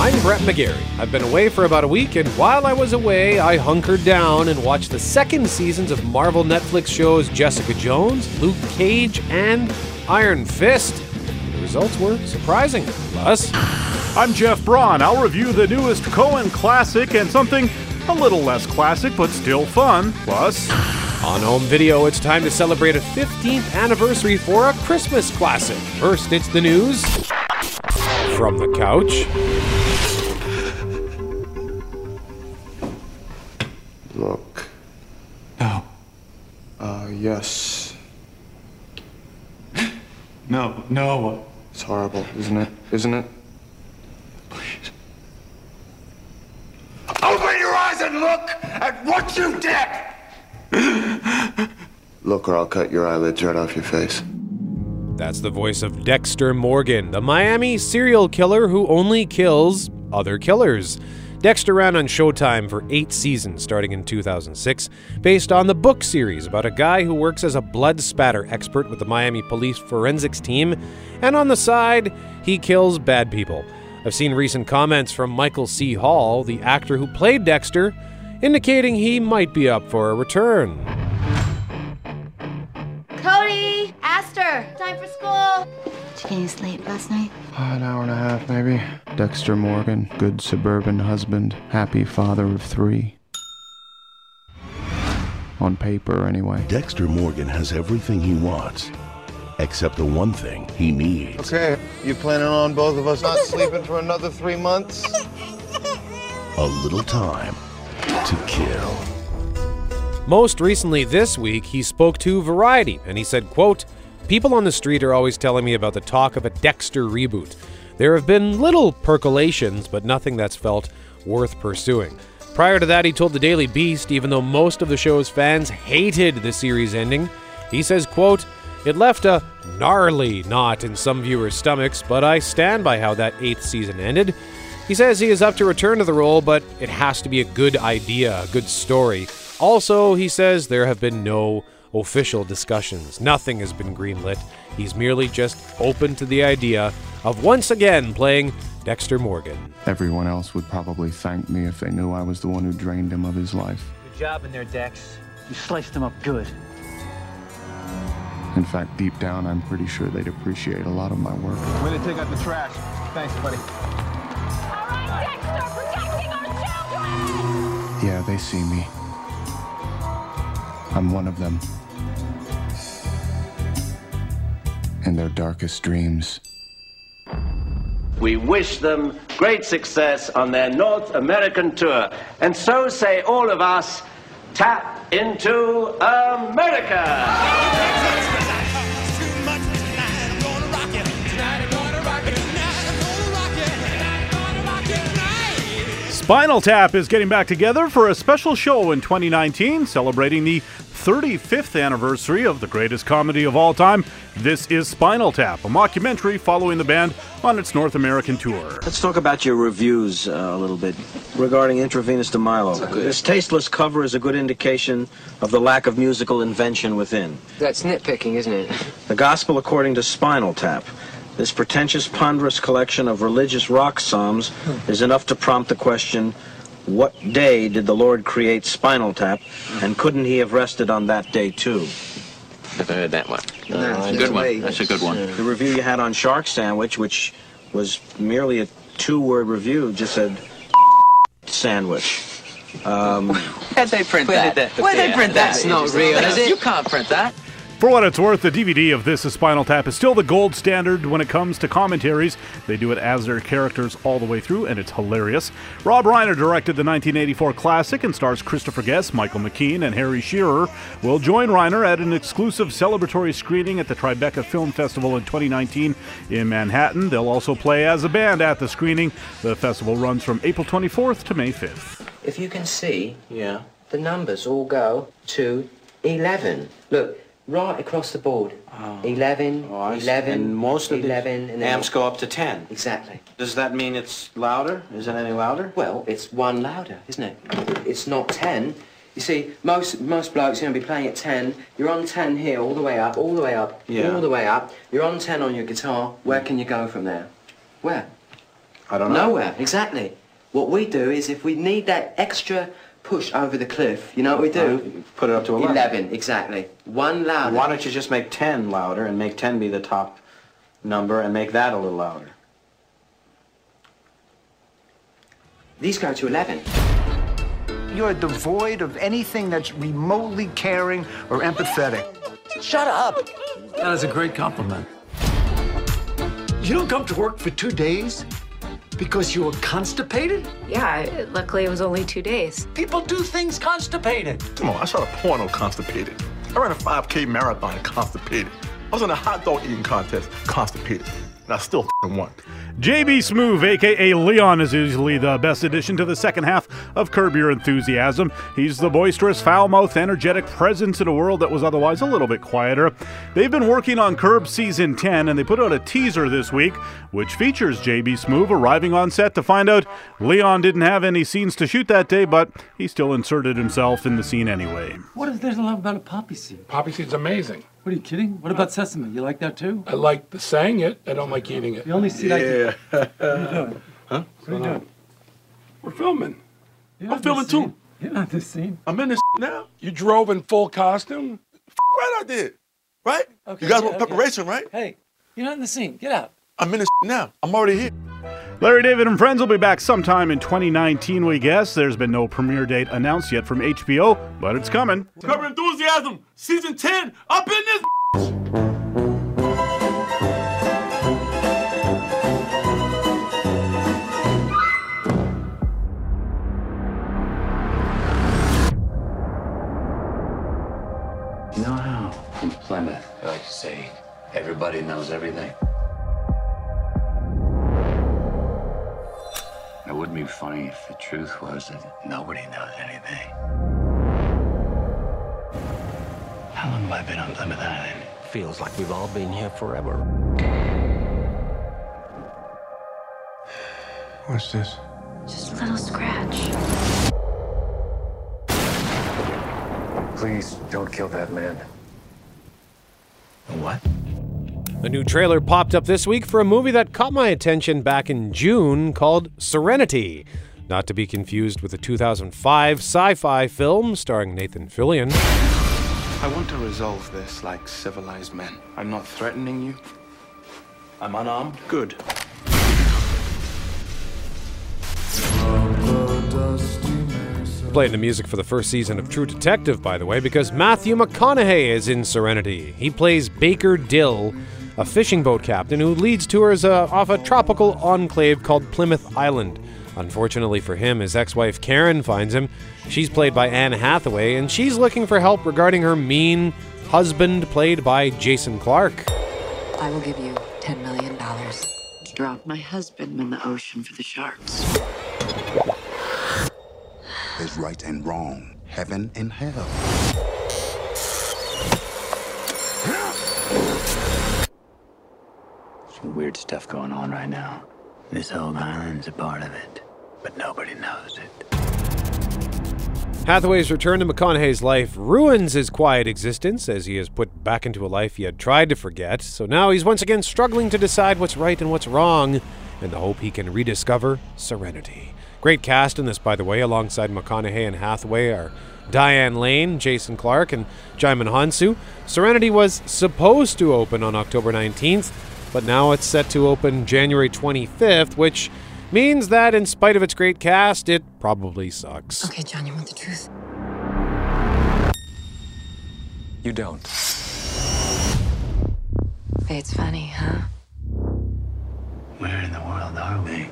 I'm Brett McGarry. I've been away for about a week, and while I was away, I hunkered down and watched the second seasons of Marvel Netflix shows Jessica Jones, Luke Cage, and Iron Fist. The results were surprising. Plus, I'm Jeff Braun. I'll review the newest Coen classic and something a little less classic but still fun. Plus, on home video, it's time to celebrate a 15th anniversary for a Christmas classic. First, it's the news from the couch. Yes. No, no. It's horrible, isn't it? Isn't it? Please. Open your eyes and look at what you did! Look, or I'll cut your eyelids right off your face. That's the voice of Dexter Morgan, the Miami serial killer who only kills other killers. Dexter ran on Showtime for eight seasons starting in 2006, based on the book series about a guy who works as a blood spatter expert with the Miami Police Forensics Team, and on the side, he kills bad people. I've seen recent comments from Michael C. Hall, the actor who played Dexter, indicating he might be up for a return. Cody! Aster! Time for school! Did you get any sleep last night? Uh, an hour and a half, maybe. Dexter Morgan, good suburban husband, happy father of three. On paper, anyway. Dexter Morgan has everything he wants, except the one thing he needs. Okay, you planning on both of us not sleeping for another three months? A little time to kill. Most recently this week, he spoke to Variety and he said, quote, People on the street are always telling me about the talk of a Dexter reboot. There have been little percolations, but nothing that's felt worth pursuing. Prior to that, he told the Daily Beast, even though most of the show's fans hated the series ending, he says, quote, It left a gnarly knot in some viewers' stomachs, but I stand by how that eighth season ended. He says he is up to return to the role, but it has to be a good idea, a good story. Also, he says there have been no official discussions. Nothing has been greenlit. He's merely just open to the idea of once again playing Dexter Morgan. Everyone else would probably thank me if they knew I was the one who drained him of his life. Good job in there, Dex. You sliced him up good. In fact, deep down, I'm pretty sure they'd appreciate a lot of my work. Way to take out the trash. Thanks, buddy. All right, Dexter, protecting our children! Yeah, they see me. I'm one of them. In their darkest dreams. We wish them great success on their North American tour. And so say all of us, tap into America! Spinal Tap is getting back together for a special show in 2019 celebrating the 35th anniversary of the greatest comedy of all time. This is Spinal Tap, a mockumentary following the band on its North American tour. Let's talk about your reviews uh, a little bit regarding Intravenus de Milo. This tasteless cover is a good indication of the lack of musical invention within. That's nitpicking, isn't it? The Gospel according to Spinal Tap. This pretentious, ponderous collection of religious rock psalms is enough to prompt the question, what day did the Lord create Spinal Tap, and couldn't he have rested on that day too? Never heard that one. Uh, good one. That's a good one. The review you had on Shark Sandwich, which was merely a two-word review, just said sandwich. Um, Where'd they print that? Where'd they print that? That's not real, is it? You can't print that. For what it's worth, the DVD of This is Spinal Tap is still the gold standard when it comes to commentaries. They do it as their characters all the way through, and it's hilarious. Rob Reiner directed the 1984 classic and stars Christopher Guest, Michael McKean, and Harry Shearer. Will join Reiner at an exclusive celebratory screening at the Tribeca Film Festival in 2019 in Manhattan. They'll also play as a band at the screening. The festival runs from April 24th to May 5th. If you can see, yeah. the numbers all go to 11. Look, right across the board. 11, Oh, 11, And most of the 11, and amps go up to 10. Exactly. Does that mean it's louder? Is it any louder? Well, it's one louder, isn't it? It's not 10. You see, most most blokes are going to be playing at 10. You're on 10 here, all the way up, all the way up, Yeah. all the way up. You're on 10 on your guitar. Where can you go from there? Where? I don't know. Nowhere, exactly. What we do is if we need that extra push over the cliff, you know what we do? Put it up to 11. 11, exactly. One louder. Why don't you just make 10 louder and make 10 be the top number and make that a little louder? These go to 11. You're devoid of anything that's remotely caring or empathetic. Shut up. That is a great compliment. You don't come to work for two days because you were constipated? Yeah, luckily it was only two days. People do things constipated. Come on, I shot a porno constipated. I ran a 5K marathon constipated. I was in a hot dog eating contest constipated. And I still f***ing won. JB Smoove, aka Leon, is usually the best addition to the second half of Curb Your Enthusiasm. He's the boisterous, foul mouthed, energetic presence in a world that was otherwise a little bit quieter. They've been working on Curb Season 10, and they put out a teaser this week, which features JB Smoove arriving on set to find out Leon didn't have any scenes to shoot that day, but he still inserted himself in the scene anyway. What is if there's a lot about a poppy seed? Poppy seed's amazing. What are you kidding? What about sesame? You like that too? I like the saying it. I don't like eating it. The only seed I Yeah. can. What are you doing? Huh? What are you doing? We're filming. You're I'm filming too. You're not in this scene. I'm in this now. You drove in full costume. Right I did. Right? Okay, you guys yeah, want okay. preparation, right? Hey, you're not in the scene. Get out. I'm in this now. I'm already here. Larry David and Friends will be back sometime in 2019, we guess. There's been no premiere date announced yet from HBO, but it's coming. Curb Your Enthusiasm, season 10, up in this. You know how in Plymouth, I like to say, everybody knows everything? Funny if the truth was that nobody knows anything. How long have I been on Plymouth Island? Feels like we've all been here forever. What's this? Just a little scratch. Please don't kill that man. What? A new trailer popped up this week for a movie that caught my attention back in June called Serenity. Not to be confused with the 2005 sci fi film starring Nathan Fillion. I want to resolve this like civilized men. I'm not threatening you. I'm unarmed. Good. Playing the music for the first season of True Detective, by the way, because Matthew McConaughey is in Serenity. He plays Baker Dill, a fishing boat captain who leads tours uh, off a tropical enclave called Plymouth Island. Unfortunately for him, his ex wife Karen finds him. She's played by Anne Hathaway, and she's looking for help regarding her mean husband, played by Jason Clarke. I will give you $10 million to drop my husband in the ocean for the sharks. There's right and wrong, heaven and hell. Some weird stuff going on right now. This whole island's a part of it, but nobody knows it. Hathaway's return to McConaughey's life ruins his quiet existence as he is put back into a life he had tried to forget. So now he's once again struggling to decide what's right and what's wrong in the hope he can rediscover serenity. Great cast in this, by the way, alongside McConaughey and Hathaway are Diane Lane, Jason Clarke, and Djimon Hounsou. Serenity was supposed to open on October 19th, but now it's set to open January 25th, which means that in spite of its great cast, it probably sucks. Okay, John, you want the truth? You don't. Fate's funny, huh? Where in the world are we?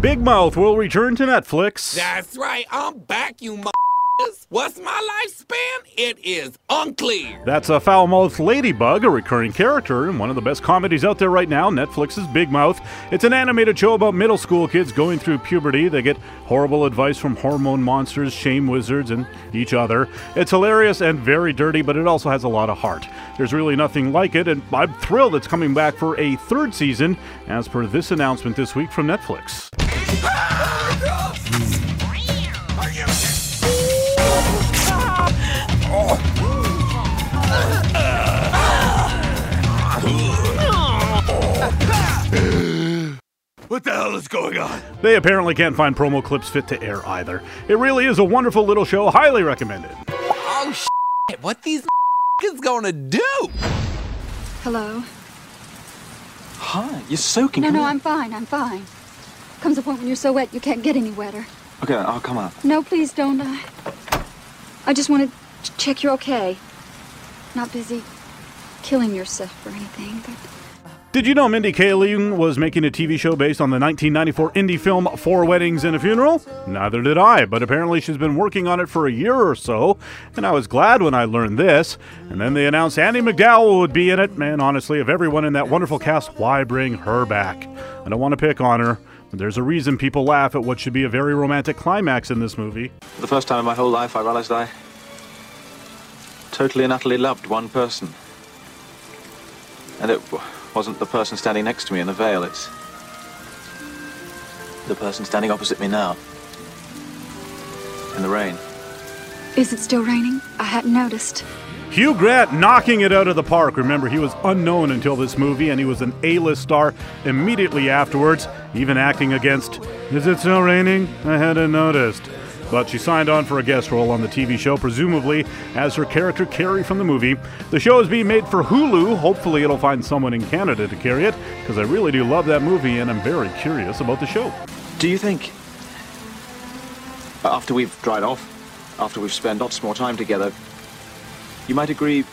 Big Mouth will return to Netflix. That's right, I'm back, you m******. What's my lifespan? It is unclear. That's a foul mouthed ladybug, a recurring character in one of the best comedies out there right now, Netflix's Big Mouth. It's an animated show about middle school kids going through puberty. They get horrible advice from hormone monsters, shame wizards, and each other. It's hilarious and very dirty, but it also has a lot of heart. There's really nothing like it, and I'm thrilled it's coming back for a third season, as per this announcement this week from Netflix. What the hell is going on? They apparently can't find promo clips fit to air either. It really is a wonderful little show, highly recommended. Oh, shit. What these is gonna do? Hello? Hi, you're soaking. No, Come no, on. I'm fine. I'm fine. Comes a point when you're so wet you can't get any wetter. Okay, I'll come up. No, please don't. I, I just want to check you're okay. Not busy killing yourself or anything, but Did you know Mindy Kaling was making a TV show based on the 1994 indie film Four Weddings and a Funeral? Neither did I, but apparently she's been working on it for a year or so, and I was glad when I learned this. And then they announced Andie MacDowell would be in it. Man, honestly, of everyone in that wonderful cast, why bring her back? I don't want to pick on her, but there's a reason people laugh at what should be a very romantic climax in this movie. For the first time in my whole life, I realized I totally and utterly loved one person. And it wasn't the person standing next to me in the veil, it's the person standing opposite me now. In the rain. is it still raining? I hadn't noticed. Hugh Grant knocking it out of the park. Remember, he was unknown until this movie, and he was an A-list star immediately afterwards, even acting against Is It Still Raining? I hadn't noticed. But she signed on for a guest role on the TV show, presumably as her character Carrie from the movie. The show is being made for Hulu. Hopefully, it'll find someone in Canada to carry it, because I really do love that movie, and I'm very curious about the show. Do you think, after we've dried off, after we've spent lots more time together, you might agree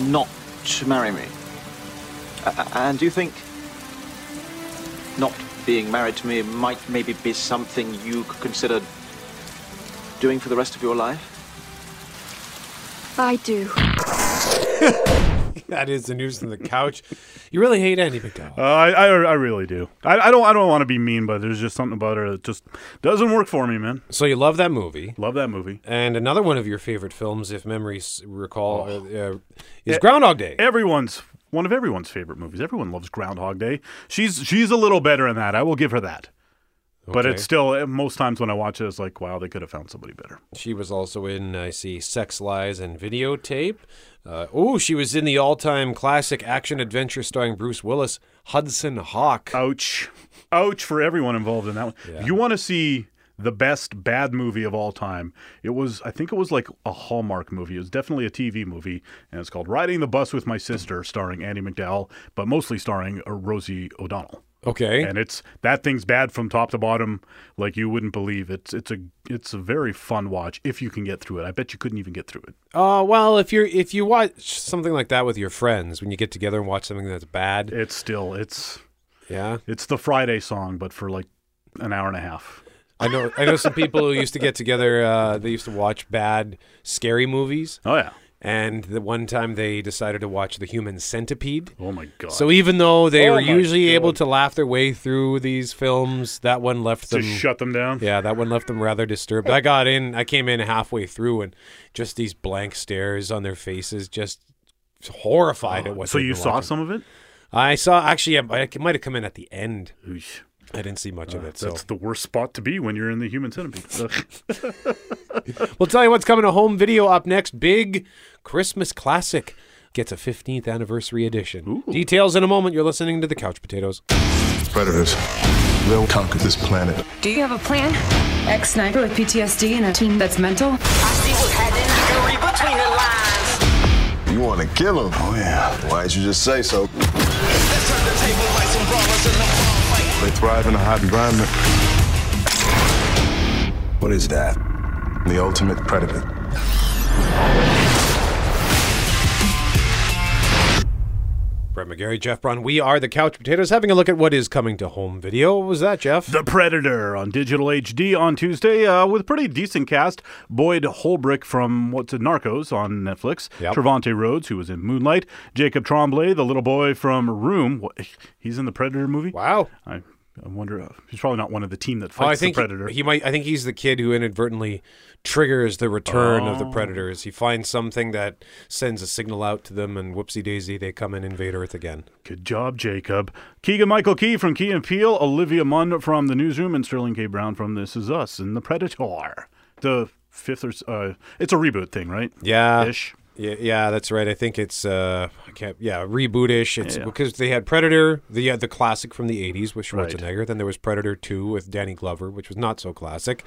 not to marry me? And do you think not being married to me might maybe be something you could consider doing for the rest of your life? I do. that is the news from the couch. You really hate Andie MacDowell. Uh, I, I I really do. I, I don't I don't want to be mean, but there's just something about her that just doesn't work for me, man. So you love that movie. Love that movie. And another one of your favorite films, if memories recall, uh, uh, is Eh, Groundhog Day. Everyone's one of everyone's favorite movies. Everyone loves Groundhog Day. She's she's a little better in that. I will give her that. But it's still eh, most times when I watch it, it's like, wow, they could have found somebody better. She was also in, I see, Sex, Lies, and Videotape. Uh, oh, she was in the all-time classic action adventure starring Bruce Willis, Hudson Hawk. Ouch, ouch for everyone involved in that one. If you want to see the best bad movie of all time, it was I think it was like a Hallmark movie. It was definitely a TV movie, and it's called Riding the Bus with My Sister, starring Andie MacDowell, but mostly starring uh, Rosie O'Donnell. Okay. and it's that thing's bad from top to bottom, like you wouldn't believe. It's it's a it's a very fun watch if you can get through it. I bet you couldn't even get through it. Uh, well, if you're if you watch something like that with your friends, when you get together and watch something that's bad, It's still it's yeah, it's the Friday song, but for like an hour and a half. I know I know some people who used to get together. Uh, they used to watch bad, scary movies. Oh yeah. And the one time they decided to watch The Human Centipede. Oh my god! So even though they Oh were my usually able to laugh their way through these films, that one left them Just shut them down. Yeah, that one left them rather disturbed. I got in, I came in halfway through, and just these blank stares on their faces, just horrified at what. So they'd you been saw watching. some of it? I saw actually. I it might have come in at the end. I didn't see much of it. So Uh, That's the worst spot to be when you're in the human centipede. we'll tell you what's coming to home video up next. Big Christmas classic gets a 15th anniversary edition. Details in a moment. You're listening to the Couch Potatoes. Predators. They'll conquer this planet. Do you have a plan? Ex sniper with PTSD and a team that's mental? You want to kill him? Oh, yeah. Why'd you just say so? They thrive in a hot environment. What is that? The ultimate predator. Brett McGarry, Jeff Braun. We are the Couch Potatoes, having a look at what is coming to home video. What was that, Jeff? The Predator on digital HD on Tuesday uh, with a pretty decent cast. Boyd Holbrook from what's it, Narcos on Netflix. Yep. Trevante Rhodes, who was in Moonlight. Jacob Tremblay, the little boy from Room. What, he's in the Predator movie. Wow. I, I wonder. Uh, he's probably not one of the team that Oh, I fights think the Predator. He, he might. I think he's the kid who inadvertently triggers the return of the Oh. predators. He finds something that sends a signal out to them, and whoopsie daisy, they come and invade Earth again. Good job, Jacob. Keegan Michael Key from Key and Peele, Olivia Munn from The Newsroom, and Sterling K. Brown from This Is Us and The Predator. The fifth or uh, it's a reboot thing, right? Yeah. Ish. Yeah, yeah, that's right. I think it's uh, I can't, yeah, rebootish. It's Yeah. because they had Predator, the uh, the classic from the '80s with Right. Schwarzenegger. Then there was Predator Two with Danny Glover, which was not so classic.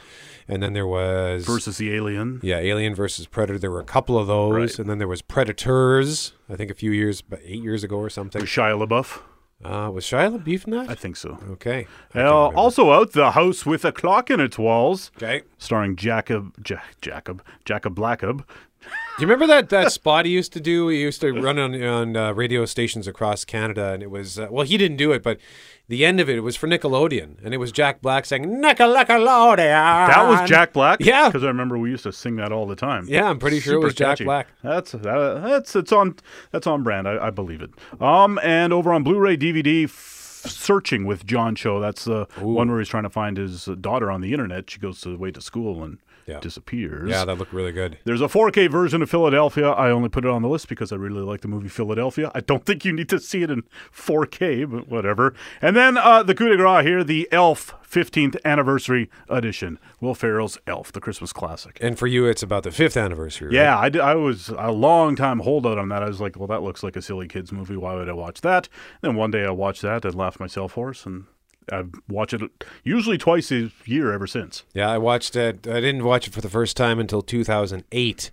And then there was Versus the Alien. Yeah, Alien versus Predator. There were a couple of those, Right. and then there was Predators. I think a few years, about eight years ago or something. With Shia LaBeouf. Uh, was Shia LaBeouf in that? I think so. Okay. Uh, also out, The House with a Clock in Its Walls. Okay. Starring Jacob, ja- Jacob, Jacob Blackob. Do you remember that that spot he used to do? He used to run on on uh, radio stations across Canada, and it was uh, well, he didn't do it, but the end of it, it was for Nickelodeon, and it was Jack Black saying Nickelodeon. That was Jack Black. Yeah, because I remember we used to sing that all the time. Yeah, I'm pretty sure it was Jack. Black. That's that, that's it's on that's on brand. I, I believe it. Um, and over on Blu-ray DVD. F- Searching with John Cho. That's the one where he's trying to find his uh, daughter on the internet. She goes to away to school and disappears. Yeah, that looked really good. There's a 4K version of Philadelphia. I only put it on the list because I really like the movie Philadelphia. I don't think you need to see it in 4K, but whatever. And then uh, the coup de grace here, the Elf 15th anniversary edition. Will Ferrell's Elf, the Christmas classic. And for you, it's about the fifth anniversary. right? Yeah, I, d- I was a long time holdout on that. I was like, well, that looks like a silly kids movie. Why would I watch that? Then one day I watched that and laughed myself hoarse, and I watch it usually twice a year ever since. Yeah, I watched it. I didn't watch it for the first time until 2008.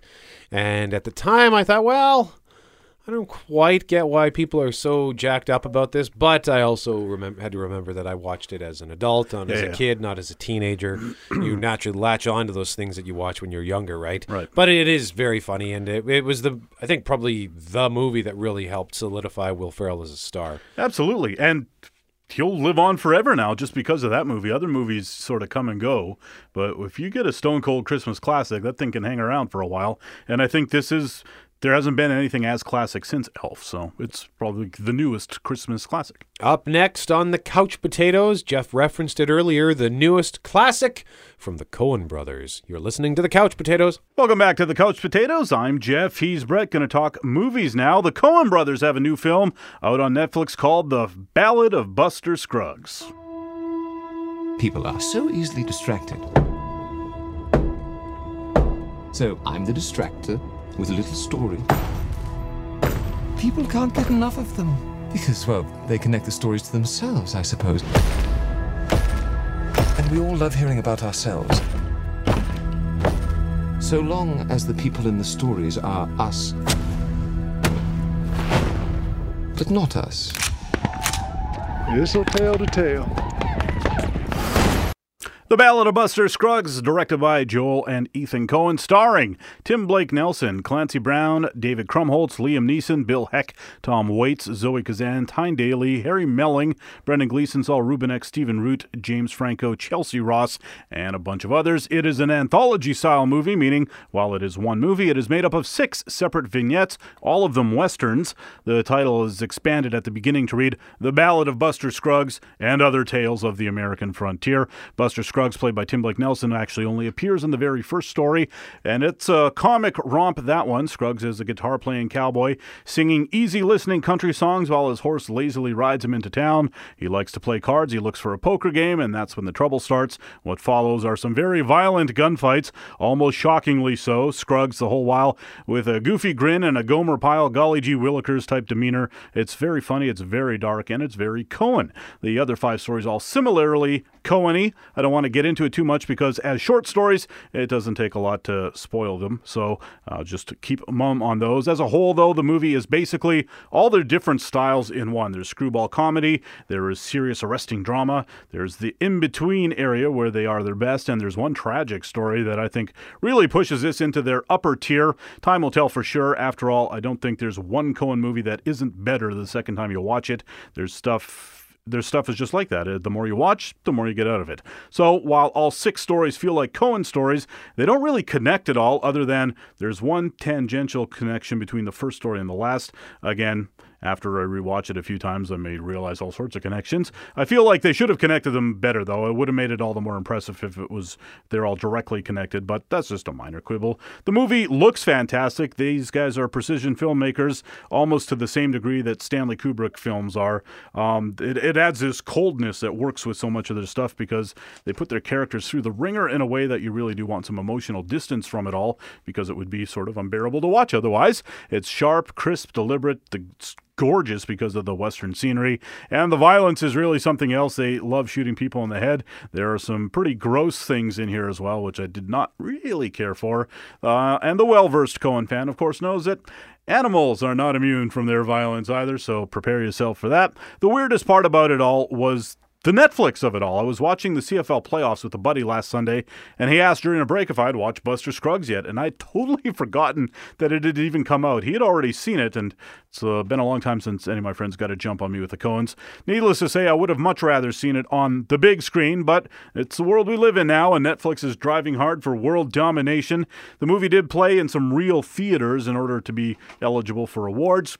And at the time, I thought, well, I don't quite get why people are so jacked up about this. But I also remember, had to remember that I watched it as an adult, not as Yeah, a yeah. kid, not as a teenager. you naturally latch on to those things that you watch when you're younger, right? Right. But it is very funny. And it, it was the, I think, probably the movie that really helped solidify Will Ferrell as a star. Absolutely. And he'll live on forever now just because of that movie. Other movies sort of come and go, but if you get a Stone Cold Christmas classic, that thing can hang around for a while. And I think this is there hasn't been anything as classic since Elf, so it's probably the newest Christmas classic. Up next on the Couch Potatoes, Jeff referenced it earlier, the newest classic from the Coen brothers. You're listening to the Couch Potatoes. Welcome back to the Couch Potatoes. I'm Jeff. He's Brett. Going to talk movies now. The Coen brothers have a new film out on Netflix called The Ballad of Buster Scruggs. People are so easily distracted. So I'm the distractor with a little story. People can't get enough of them because, well, they connect the stories to themselves, I suppose. And we all love hearing about ourselves. So long as the people in the stories are us, but not us. This'll tell to tell. The Ballad of Buster Scruggs, directed by Joel and Ethan Coen, starring Tim Blake Nelson, Clancy Brown, David Krumholtz, Liam Neeson, Bill Heck, Tom Waits, Zoe Kazan, Tyne Daly, Harry Melling, Brendan Gleeson, Saul Rubinek, Stephen Root, James Franco, Chelcie Ross, and a bunch of others. It is an anthology style movie, meaning while it is one movie, it is made up of six separate vignettes, all of them westerns. The title is expanded at the beginning to read The Ballad of Buster Scruggs and Other Tales of the American Frontier. Buster played by Tim Blake Nelson, actually only appears in the very first story, and it's a comic romp, that one. Scruggs is a guitar playing cowboy singing easy listening country songs while his horse lazily rides him into town. He likes to play cards, he looks for a poker game, and that's when the trouble starts. What follows are some very violent gunfights, almost shockingly so. Scruggs, the whole while, with a goofy grin and a Gomer Pyle, golly gee Willikers type demeanor. It's very funny, it's very dark, and it's very Coen. The other five stories all similarly Coen-y. I don't want to get into it too much because as short stories, it doesn't take a lot to spoil them. So uh, just keep mum on those. As a whole, though, the movie is basically all their different styles in one. There's screwball comedy, there is serious arresting drama, there's the in-between area where they are their best, and there's one tragic story that I think really pushes this into their upper tier. Time will tell for sure. After all, I don't think there's one Coen movie that isn't better the second time you watch it. There's stuff their stuff is just like that. Uh, The more you watch, the more you get out of it. So while all six stories feel like Coen stories, they don't really connect at all, other than there's one tangential connection between the first story and the last. Again, After I rewatched it a few times, I may realize all sorts of connections. I feel like they should have connected them better, though. It would have made it all the more impressive if it was they're all directly connected, but that's just a minor quibble. The movie looks fantastic. These guys are precision filmmakers, almost to the same degree that Stanley Kubrick films are. Um, it, it adds this coldness that works with so much of their stuff because they put their characters through the wringer in a way that you really do want some emotional distance from it all because it would be sort of unbearable to watch otherwise. It's sharp, crisp, deliberate. The gorgeous because of the western scenery. And the violence is really something else. They love shooting people in the head. There are some pretty gross things in here as well which i did not really care for. Uh, and the well-versed Coen fan of course knows that Animals are not immune from their violence either, so prepare yourself for that. The weirdest part about it all was the Netflix of it all. I was watching the CFL playoffs with a buddy last Sunday, and he asked during a break if I'd watched Buster Scruggs yet, and I'd totally forgotten that it had even come out. He had already seen it, and it's uh, been a long time since any of my friends got a jump on me with the Coens. Needless to say, I would have much rather seen it on the big screen, but it's the world we live in now, and Netflix is driving hard for world domination. The movie did play in some real theaters in order to be eligible for awards.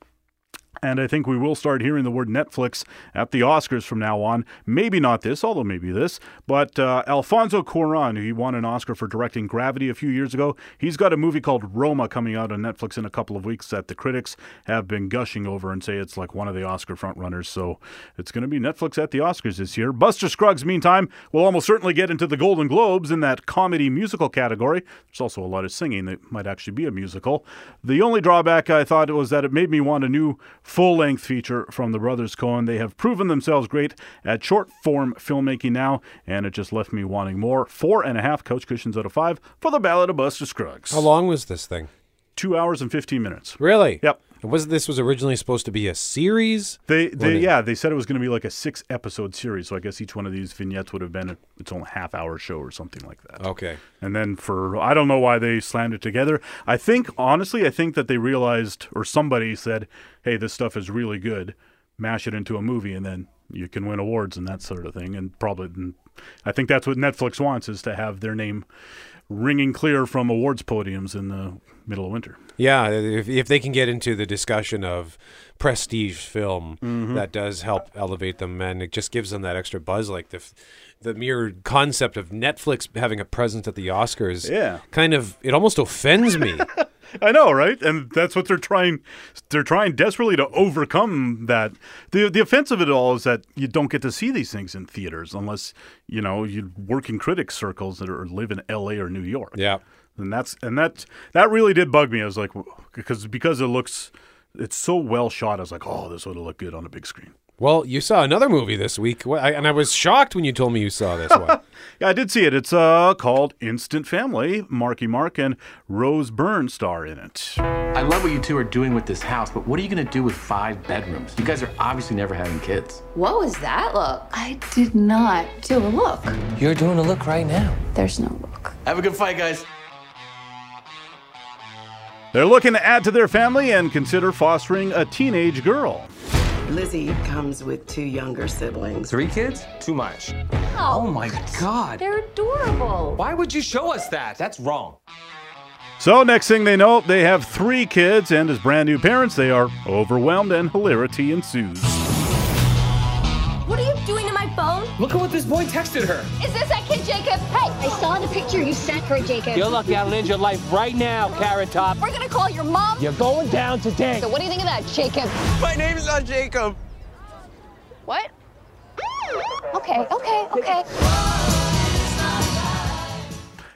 And I think we will start hearing the word Netflix at the Oscars from now on. Maybe not this, although maybe this. But uh, Alfonso Cuarón, he won an Oscar for directing Gravity a few years ago, he's got a movie called Roma coming out on Netflix in a couple of weeks that the critics have been gushing over and say it's like one of the Oscar frontrunners. So it's going to be Netflix at the Oscars this year. Buster Scruggs, meantime, will almost certainly get into the Golden Globes in that comedy musical category. There's also a lot of singing that might actually be a musical. The only drawback I thought was that it made me want a new full length feature from the Brothers Coen. They have proven themselves great at short form filmmaking now, and it just left me wanting more. Four and a half couch cushions out of five for the Ballad of Buster Scruggs. How long was this thing? Two hours and 15 minutes. Really? Yep. Was this was originally supposed to be a series? They, Or they, yeah, they said it was going to be like a six episode series. So I guess each one of these vignettes would have been a, its own half hour show or something like that. Okay. And then for I don't know why they slammed it together. I think honestly, I think that they realized or somebody said, "Hey, this stuff is really good. Mash it into a movie, and then you can win awards and that sort of thing." And probably, I think that's what Netflix wants is to have their name ringing clear from awards podiums in the middle of winter. Yeah, if, if they can get into the discussion of prestige film, Mhm. that does help elevate them, and it just gives them that extra buzz. Like the the mere concept of Netflix having a presence at the Oscars, Yeah. kind of it almost offends me. I know, right? And that's what they're trying. They're trying desperately to overcome that. the The offense of it all is that you don't get to see these things in theaters unless you know you work in critic circles that are live in L.A. or New York. Yeah, and that's and that that really did bug me. I was like, because because it looks, it's so well shot. I was like, oh, this would look good on a big screen. well, you saw another movie this week, and I was shocked when you told me you saw this one. Yeah, I did see it. It's uh called Instant Family. Marky Mark and Rose Byrne star in it. I love what you two are doing with this house, but what are you going to do with five bedrooms? You guys are obviously never having kids. What was that look? I did not do a look. You're doing a look right now. There's no look. Have a good fight, guys. They're looking to add to their family and consider fostering a teenage girl. Lizzie comes with two younger siblings. Three kids? Too much. Oh. oh, my God. They're adorable. Why would you show us that? That's wrong. So, next thing they know, they have three kids, and as brand new parents, they are overwhelmed and hilarity ensues. Look at what this boy texted her. Is this that kid Jacob? Hey, I saw the picture you sent her, Jacob. You're lucky I'll end your life right now, Carrot Top. We're gonna call your mom. You're going down today. So what do you think of that, Jacob? My name's not Jacob. What? Okay, okay, okay.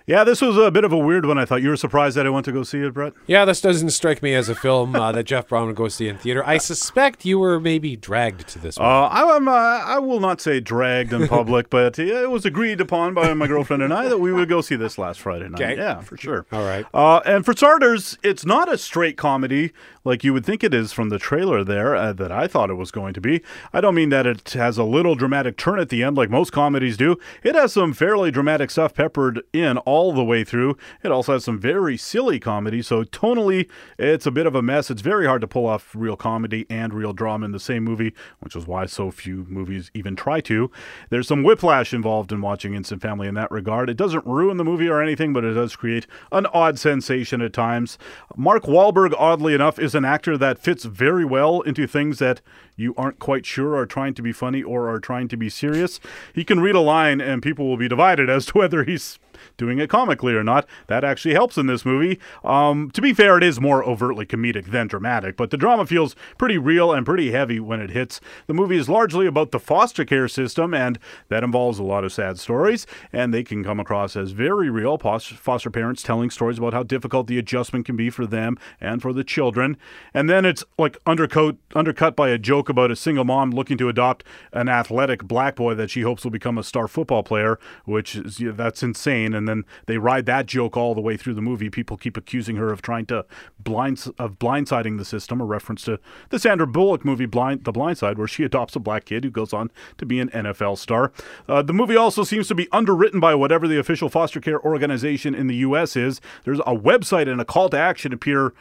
Yeah, this was a bit of a weird one. I thought you were surprised that I went to go see it, Brett. yeah, this doesn't strike me as a film uh, that Jeff Braun would go see in theater. I suspect you were maybe dragged to this Uh. I, am uh, I will not say dragged in public, but yeah, it was agreed upon by my girlfriend and I that we would go see this last Friday night. Okay. Yeah, for sure. All right. Uh, and for starters, it's not a straight comedy like you would think it is from the trailer there uh, that I thought it was going to be. I don't mean that it has a little dramatic turn at the end like most comedies do. It has some fairly dramatic stuff peppered in all all the way through. It also has some very silly comedy, so tonally, it's a bit of a mess. It's very hard to pull off real comedy and real drama in the same movie, which is why so few movies even try to. There's some whiplash involved in watching Instant Family in that regard. It doesn't ruin the movie or anything, but it does create an odd sensation at times. Mark Wahlberg, oddly enough, is an actor that fits very well into things that you aren't quite sure are trying to be funny or are trying to be serious. He can read a line and people will be divided as to whether he's doing it comically or not. That actually helps in this movie. Um, to be fair, it is more overtly comedic than dramatic, but the drama feels pretty real and pretty heavy when it hits. The movie is largely about the foster care system, and that involves a lot of sad stories, and they can come across as very real. Foster parents telling stories about how difficult the adjustment can be for them and for the children. And then it's like undercut, undercut by a joke about a single mom looking to adopt an athletic black boy that she hopes will become a star football player, which is that's insane and then they ride that joke all the way through the movie. People keep accusing her of trying to blind of blindsiding the system, a reference to the Sandra Bullock movie Blind The Blind Side, where she adopts a black kid who goes on to be an NFL star. Uh, the movie also seems to be underwritten by whatever the official foster care organization in the U.S. is. There's a website and a call to action appear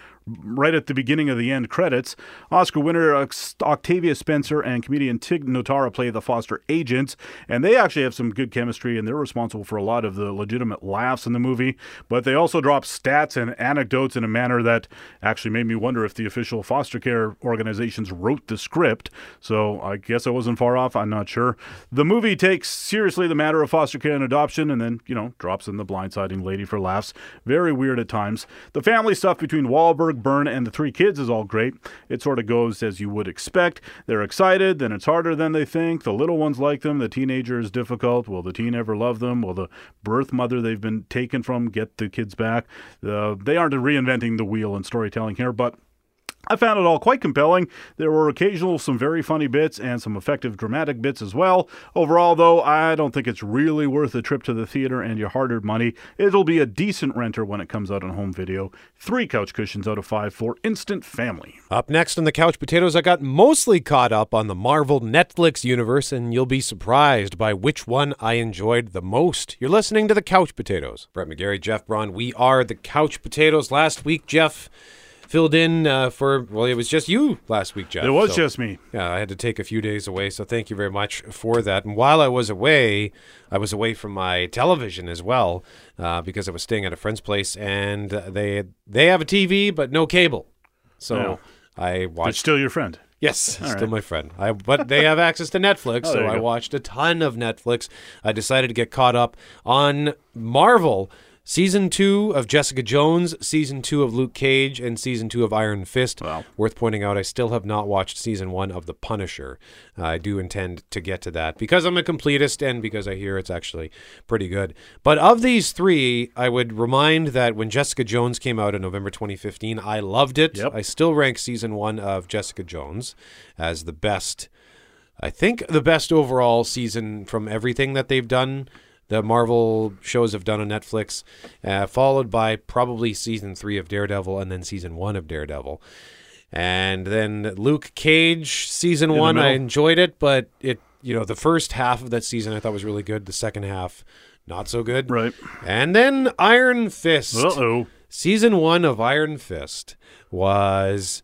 right at the beginning of the end credits. Oscar winner Octavia Spencer and comedian Tig Notaro play the foster agents, and they actually have some good chemistry, and they're responsible for a lot of the legitimate laughs in the movie. But they also drop stats and anecdotes in a manner that actually made me wonder if the official foster care organizations wrote the script. So I guess I wasn't far off. I'm not sure. The movie takes seriously the matter of foster care and adoption, and then, you know, drops in the blindsiding lady for laughs. Very weird at times. The family stuff between Wahlberg, Byrne, and the three kids is all great. It sort of goes as you would expect. They're excited, then it's harder than they think. The little ones like them. The teenager is difficult. Will the teen ever love them? Will the birth mother they've been taken from get the kids back? Uh, they aren't reinventing the wheel in storytelling here, but I found it all quite compelling. There were occasional some very funny bits and some effective dramatic bits as well. Overall, though, I don't think it's really worth a trip to the theater and your hard earned money. It'll be a decent renter when it comes out on home video. Three couch cushions out of five for Instant Family. Up next on the Couch Potatoes, I got mostly caught up on the Marvel Netflix universe, and you'll be surprised by which one I enjoyed the most. You're listening to the Couch Potatoes. Brett McGarry, Jeff Braun, we are the Couch Potatoes. Last week, Jeff filled in uh, for well, it was just you last week, Jeff. It was so, just me. Yeah, I had to take a few days away, so thank you very much for that. And while I was away, I was away from my television as well uh, because I was staying at a friend's place, and they they have a TV but no cable. So No. I watched. It's still your friend. Yes, All still right. my friend. I but they have access to Netflix, Oh, so I go. watched a ton of Netflix. I decided to get caught up on Marvel. Season two of Jessica Jones, season two of Luke Cage, and season two of Iron Fist. Worth pointing out, I still have not watched season one of The Punisher. Uh, I do intend to get to that because I'm a completist and because I hear it's actually pretty good. But of these three, I would remind that when Jessica Jones came out in November 2015, I loved it. I still rank season one of Jessica Jones as the best. I think the best overall season from everything that they've done. The Marvel shows have done on Netflix, uh, followed by probably season three of Daredevil and then season one of Daredevil. And then Luke Cage season In one, I enjoyed it, but it you know the first half of that season I thought was really good. The second half, not so good. Right. And then Iron Fist. Uh-oh. Season one of Iron Fist was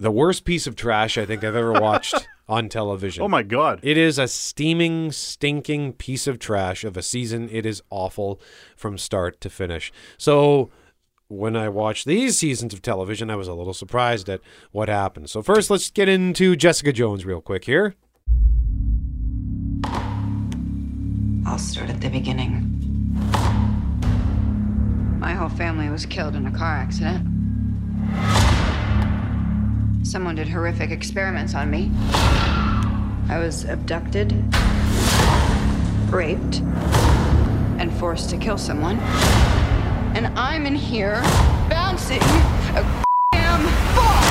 the worst piece of trash I think I've ever watched on television. Oh my god. It is a steaming, stinking piece of trash of a season. It is awful from start to finish. So when I watched these seasons of television, I was a little surprised at what happened. So first, let's get into Jessica Jones real quick here. I'll start at the beginning. My whole family was killed in a car accident. Someone did horrific experiments on me. I was abducted, raped, and forced to kill someone. And I'm in here bouncing a damn ball.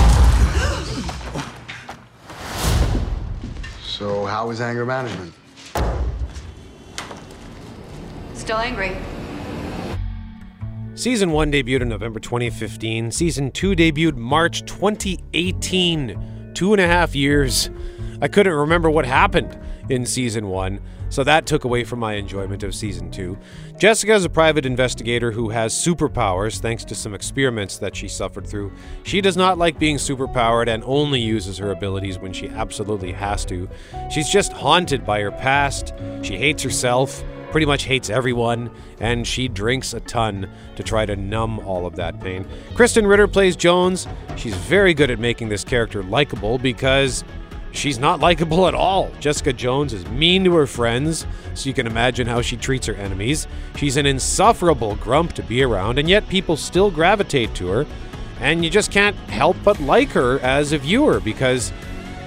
So, how was anger management? Still angry. Season 1 debuted in November 2015. Season 2 debuted March 2018. Two and a half years I couldn't remember what happened in season one, so that took away from my enjoyment of season two. Jessica is a private investigator who has superpowers thanks to some experiments that she suffered through. She does not like being superpowered and only uses her abilities when she absolutely has to. She's just haunted by her past. She hates herself, pretty much hates everyone, and she drinks a ton to try to numb all of that pain. Krysten Ritter plays Jones. She's very good at making this character likable because She's not likable at all. Jessica Jones is mean to her friends, so you can imagine how she treats her enemies. She's an insufferable grump to be around, and yet people still gravitate to her, and you just can't help but like her as a viewer because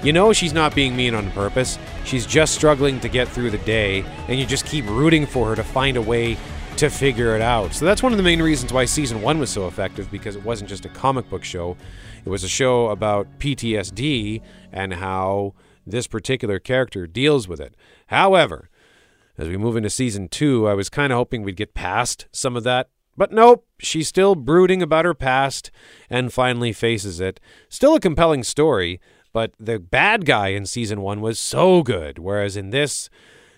you know she's not being mean on purpose. She's just struggling to get through the day, and you just keep rooting for her to find a way to figure it out. So that's one of the main reasons why season one was so effective because it wasn't just a comic book show, it was a show about PTSD and how this particular character deals with it. However, as we move into season two, I was kind of hoping we'd get past some of that. But nope, she's still brooding about her past and finally faces it. Still a compelling story, but the bad guy in season one was so good, whereas in this,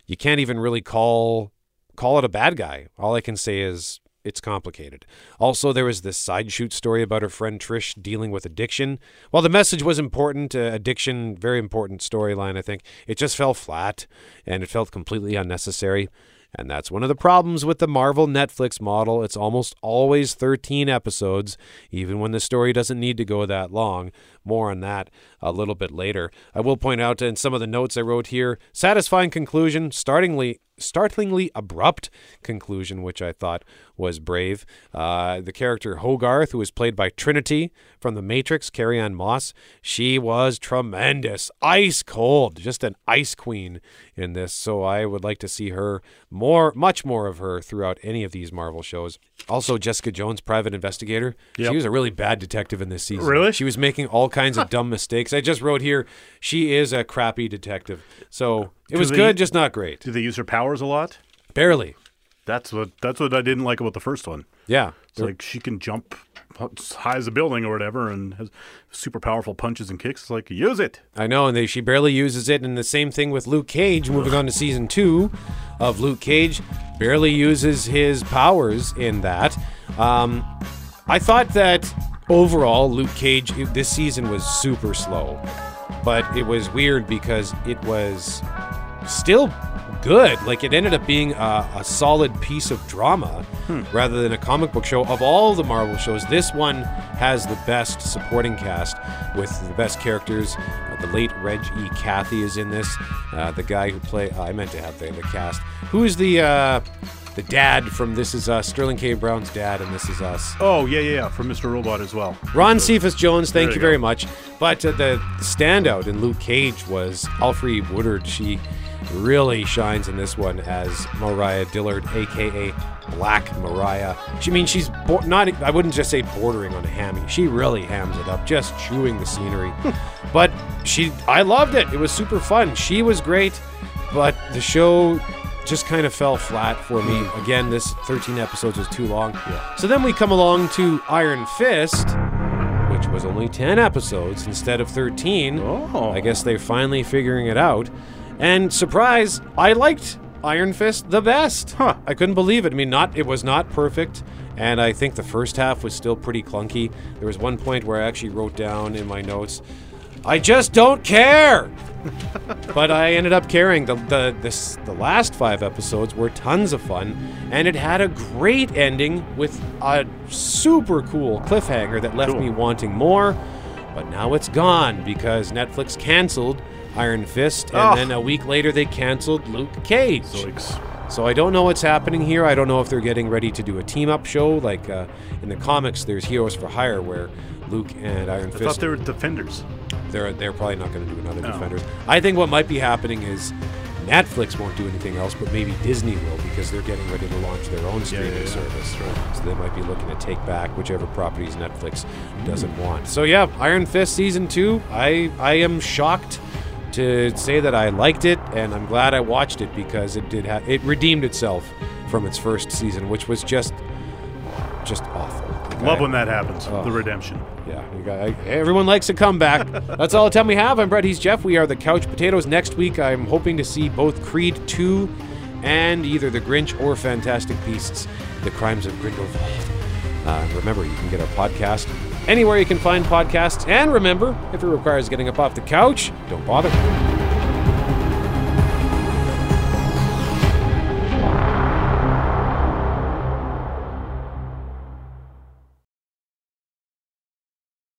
you can't even really call call it a bad guy. All I can say is it's complicated. Also, there was this side shoot story about her friend Trish dealing with addiction. While the message was important, uh, addiction, very important storyline, I think, it just fell flat and it felt completely unnecessary. And that's one of the problems with the Marvel Netflix model. It's almost always 13 episodes, even when the story doesn't need to go that long. More on that a little bit later. I will point out in some of the notes I wrote here satisfying conclusion, startlingly, startlingly abrupt conclusion, which I thought was brave. Uh, the character Hogarth, who was played by Trinity from The Matrix, Carrie-Anne Moss, she was tremendous, ice cold, just an ice queen in this. So I would like to see her more, much more of her throughout any of these Marvel shows. Also, Jessica Jones, private investigator. Yep. She was a really bad detective in this season. Really? She was making all kinds of dumb mistakes. I just wrote here, she is a crappy detective. So it Do was they- good, just not great. Do they use her powers a lot? Barely. That's what that's what I didn't like about the first one. Yeah. It's like she can jump as high as a building or whatever and has super powerful punches and kicks. It's like use it. I know, and they, she barely uses it. And the same thing with Luke Cage. Moving on to season two of Luke Cage, barely uses his powers in that. Um, I thought that overall, Luke Cage it- this season was super slow, but it was weird because it was still good. Like it ended up being a, a solid piece of drama rather than a comic book show. Of all the Marvel shows, this one has the best supporting cast with the best characters. Uh, the late Reg E. Cathey is in this. Uh, the guy who play I meant to have the, the cast. Who is the uh, the dad from This Is Us? Sterling K. Brown's dad in This Is Us. Oh yeah, yeah, yeah, from Mr. Robot as well. Ron Cephas Jones, thank you you very much. But uh, the standout in Luke Cage was Alfre Woodard. She really shines in this one as Mariah Dillard, aka Black Mariah. She I mean she's bo- not. I wouldn't just say bordering on a hammy. She really hams it up, just chewing the scenery. but she, I loved it. It was super fun. She was great, but the show just kind of fell flat for me. Hmm. Again, this 13 episodes was too long. So then we come along to Iron Fist, which was only 10 episodes instead of 13. Oh. I guess they're finally figuring it out. And surprise, I liked Iron Fist the best. Huh. I couldn't believe it. I mean, not it was not perfect, and I think the first half was still pretty clunky. There was one point where I actually wrote down in my notes, I just don't care. but I ended up caring. The the this the last five episodes were tons of fun, and it had a great ending with a super cool cliffhanger that left me wanting more. But now it's gone because Netflix canceled Iron Fist, and Oh. then a week later they canceled Luke Cage. So I don't know what's happening here. I don't know if they're getting ready to do a team up show like uh, in the comics. There's Heroes for Hire where Luke and Iron I Fist. I thought they were defenders. They're they're probably not going to do another No. Defenders. I think what might be happening is Netflix won't do anything else, but maybe Disney will because they're getting ready to launch their own streaming yeah, yeah. service. So they might be looking to take back whichever properties Netflix hmm. doesn't want. So yeah, Iron Fist season two. I I am shocked to say that I liked it, and I'm glad I watched it because it did have it redeemed itself from its first season, which was just just awful. Love when that happens. The redemption. Yeah, you got, I, everyone likes a comeback. That's all the time we have. I'm Brett. He's Jeff. We are the Couch Potatoes. Next week, I'm hoping to see both Creed 2 and either The Grinch or Fantastic Beasts: The Crimes of Grindelwald. Uh, remember, you can get our podcast anywhere you can find podcasts. And remember, if it requires getting up off the couch, don't bother.